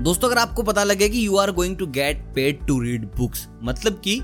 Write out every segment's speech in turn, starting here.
दोस्तों, अगर आपको पता लगे कि you are going to get paid to read books मतलब कि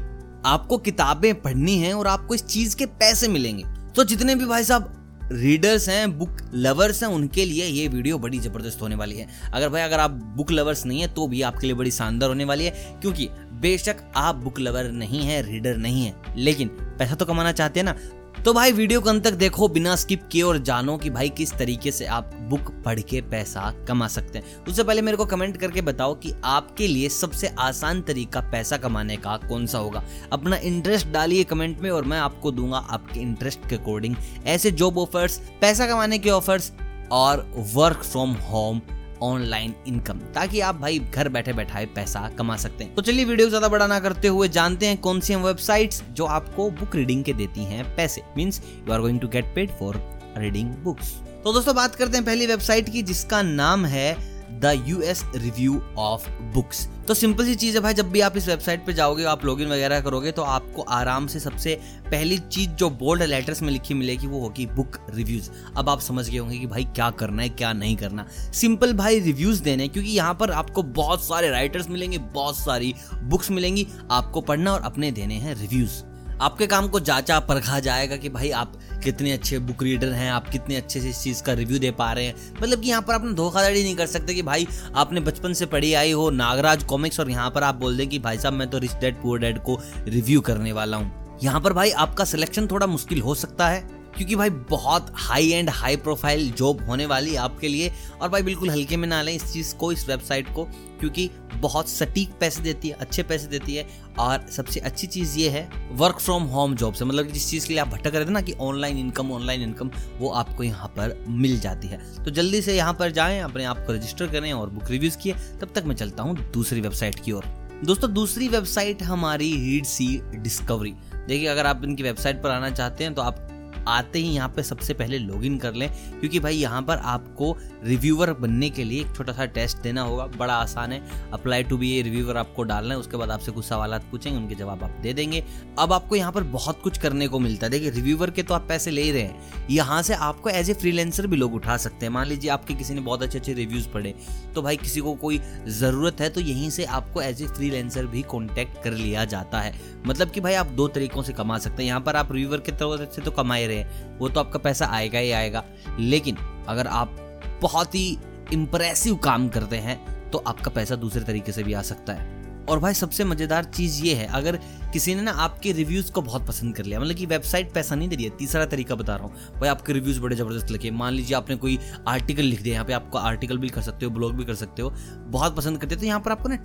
आपको किताबें पढ़नी है और आपको इस चीज़ के पैसे मिलेंगे। तो जितने भी भाई साहब रीडर्स हैं बुक लवर्स हैं, उनके लिए ये वीडियो बड़ी ज़बरदस्त होने वाली है। अगर भाई, अगर आप बुक लवर्स नहीं है तो भी आपके लिए बड़ी शानदार होने वाली है, क्योंकि बेशक आप बुक लवर नहीं है रीडर नहीं है, लेकिन पैसा तो कमाना चाहते हैं ना तो भाई, वीडियो को अंत तक देखो, बिना स्किप किए और जानो कि भाई किस तरीके से आप बुक पढ़ के पैसा कमा सकते हैं। उससे पहले मेरे को कमेंट करके बताओ कि आपके लिए सबसे आसान तरीका पैसा कमाने का कौन सा होगा। अपना इंटरेस्ट डालिए कमेंट में और मैं आपको दूँगा आपके इंटरेस्ट के अकॉर्डिंग ऐसे जॉब ऑफर्स पैसा कमाने के ऑफर्स और work from home online income, ताकि आप भाई घर बैठे बैठाए पैसा कमा सकते हैं। तो चलिए वीडियो ज़्यादा बड़ा ना करते हुए जानते हैं कौन सी वेबसाइट जो आपको बुक रीडिंग के देती हैं पैसे। Means you are going to get paid for reading books तो दोस्तों बात करते हैं पहली वेबसाइट की, जिसका नाम है the US review of books. तो सिंपल सी चीज़ है भाई, जब भी आप इस वेबसाइट पे जाओगे, आप लॉगिन वगैरह करोगे तो आपको आराम से सबसे पहली चीज़ जो बोल्ड लेटर्स में लिखी मिलेगी, वो होगी बुक रिव्यूज़ अब आप समझ गए होंगे कि भाई क्या करना है, क्या नहीं करना। सिंपल भाई रिव्यूज़ देने, क्योंकि यहाँ पर आपको बहुत सारे राइटर्स मिलेंगे, बहुत सारी बुक्स मिलेंगी, आपको पढ़ना और अपने देने हैं रिव्यूज़ आपके काम को जांचा परखा जाएगा कि भाई आप कितने अच्छे बुक रीडर हैं, आप कितने अच्छे से इस चीज़ का रिव्यू दे पा रहे हैं। मतलब कि यहाँ पर आप धोखाधड़ी नहीं कर सकते कि भाई आपने बचपन से पढ़ी आई हो नागराज कॉमिक्स और यहाँ पर आप बोल दें कि भाई साहब मैं तो रिच डेड पुअर डेड को रिव्यू करने वाला हूँ। यहाँ पर भाई आपका सिलेक्शन थोड़ा मुश्किल हो सकता है। क्योंकि भाई बहुत high and high profile job होने वाली है आपके लिए। और भाई बिल्कुल हल्के में ना लें इस चीज़ को, इस वेबसाइट को, क्योंकि बहुत सटीक पैसे देती है, अच्छे पैसे देती है। और सबसे अच्छी चीज़ ये है वर्क फ्रॉम होम जॉब से मतलब जिस चीज़ के लिए आप भटक रहे थे ना कि ऑनलाइन इनकम ऑनलाइन इनकम वो आपको यहाँ पर मिल जाती है। तो जल्दी से यहाँ पर जाएँ, अपने आप को रजिस्टर करें और बुक रिव्यूज़ किए। तब तक मैं चलता हूँ दूसरी वेबसाइट की ओर। दोस्तों, दूसरी वेबसाइट हमारी रीड सी डिस्कवरी देखिए, अगर आप इनकी वेबसाइट पर आना चाहते हैं तो आप आते ही यहाँ पे सबसे पहले लॉगिन कर लें, क्योंकि भाई यहाँ पर आपको रिव्यूवर बनने के लिए एक छोटा सा टेस्ट देना होगा। बड़ा आसान है। Apply to be a reviewer आपको डालना है, उसके बाद आपसे कुछ सवाल पूछेंगे, उनके जवाब आप दे देंगे। अब आपको यहाँ पर बहुत कुछ करने को मिलता है। देखिए रिव्यूवर के तो आप पैसे ले ही रहे हैं। यहाँ से आपको एज ए फ्रीलेंसर भी लोग उठा सकते हैं। मान लीजिए आपके किसी ने बहुत अच्छे अच्छे रिव्यूज़ पढ़े तो भाई किसी को कोई ज़रूरत है तो यहीं से आपको एज ए फ्रीलेंसर भी कॉन्टेक्ट कर लिया जाता है। मतलब कि भाई आप दो तरीकों से कमा सकते हैं। यहाँ पर आप रिव्यूवर के तरफ़ से तो कमाए रहे हैं, वो तो आपका पैसा आएगा ही आएगा। लेकिन अगर आप बहुत ही इंप्रेसिव काम करते हैं तो आपका पैसा दूसरे तरीके से भी आ सकता है। और भाई, सबसे मज़ेदार चीज़ ये है, अगर किसी ने ना आपके रिव्यूज़ को बहुत पसंद कर लिया मतलब कि वेबसाइट पैसा नहीं दे रही है, तीसरा तरीका बता रहा हूँ। भाई, आपके रिव्यूज़ बड़े ज़बरदस्त लगे। मान लीजिए आपने कोई आर्टिकल लिख दिया, यहाँ पे आपको आर्टिकल भी कर सकते हो ब्लॉग भी कर सकते हो, बहुत पसंद करते हो तो यहाँ पर आपको ना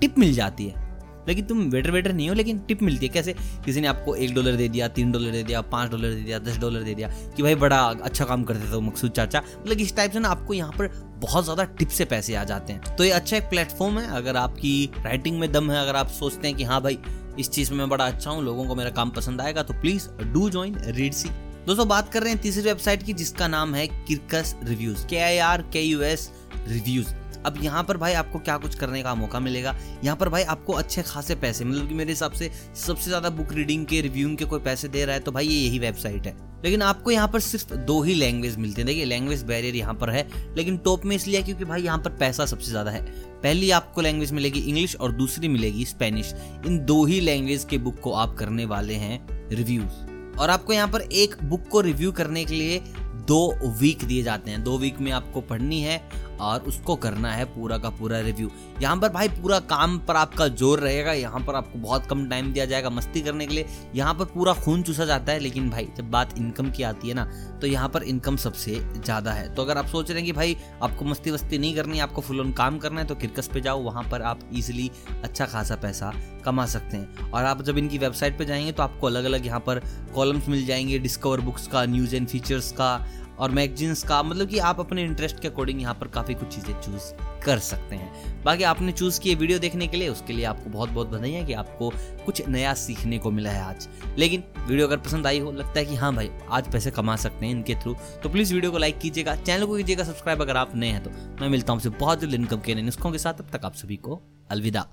टिप मिल जाती है। लेकिन तुम वेटर वेटर नहीं हो, लेकिन टिप मिलती है। कैसे? किसी ने आपको एक डॉलर दे दिया, तीन डॉलर दे दिया, पाँच डॉलर दे दिया, दस डॉलर दे दिया कि भाई बड़ा अच्छा काम करते थे मकसूद चाचा। मतलब इस टाइप से ना आपको यहाँ पर बहुत ज़्यादा टिप से पैसे आ जाते हैं। तो ये अच्छा एक प्लेटफॉर्म है। अगर आपकी राइटिंग में दम है, अगर आप सोचते हैं कि हाँ भाई, इस चीज़ में मैं बड़ा अच्छा हूँ, लोगों को मेरा काम पसंद आएगा तो please do join read C दोस्तों, बात कर रहे हैं तीसरी वेबसाइट की, जिसका नाम है किरकस रिव्यूज़ के I R K U S reviews अब यहाँ पर भाई आपको क्या कुछ करने का मौका मिलेगा? यहाँ पर भाई आपको अच्छे खासे पैसे मतलब कि मेरे हिसाब से सबसे ज़्यादा बुक रीडिंग के रिव्यूइंग के कोई पैसे दे रहा है तो भाई ये यही वेबसाइट है। लेकिन आपको यहाँ पर सिर्फ़ दो ही लैंग्वेज मिलती है। देखिए लैंग्वेज बैरियर यहाँ पर है, लेकिन टॉप में इसलिए क्योंकि भाई यहाँ पर पैसा सबसे ज़्यादा है। पहली आपको लैंग्वेज मिलेगी इंग्लिश और दूसरी मिलेगी स्पेनिश इन दो ही लैंग्वेज के बुक को आप करने वाले हैं रिव्यूज़ और आपको यहाँ पर एक बुक को रिव्यू करने के लिए दो वीक दिए जाते हैं। दो वीक में आपको पढ़नी है और उसको करना है पूरा का पूरा रिव्यू यहाँ पर भाई पूरा काम पर आपका ज़ोर रहेगा, यहाँ पर आपको बहुत कम टाइम दिया जाएगा मस्ती करने के लिए। यहाँ पर पूरा खून चूसा जाता है, लेकिन भाई जब बात इनकम की आती है ना तो यहाँ पर इनकम सबसे ज़्यादा है। तो अगर आप सोच रहे हैं कि भाई आपको मस्ती वस्ती नहीं करनी, आपको फुल ऑन काम करना है तो किरकस पे जाओ, वहाँ पर आप इजिली अच्छा खासा पैसा कमा सकते हैं। और आप जब इनकी वेबसाइट पर जाएँगे तो आपको अलग अलग यहाँ पर कॉलम्स मिल जाएँगे डिस्कवर बुक्स का न्यूज़ एंड फीचर्स का और मैगजीन्स का मतलब कि आप अपने इंटरेस्ट के अकॉर्डिंग यहाँ पर काफ़ी कुछ चीज़ें चूज़ कर सकते हैं। बाकी आपने चूज़ किए वीडियो देखने के लिए, उसके लिए आपको बहुत बहुत बधाई है कि आपको कुछ नया सीखने को मिला है आज। लेकिन वीडियो अगर पसंद आई हो, लगता है कि हाँ भाई, आज पैसे कमा सकते हैं इनके थ्रू तो प्लीज़ वीडियो को लाइक कीजिएगा चैनल को कीजिएगा सब्सक्राइब अगर आप नए हैं तो। मैं मिलता हूँ बहुत जल्द इनकम के नए नुस्खों के साथ, तब तक आप सभी को अलविदा।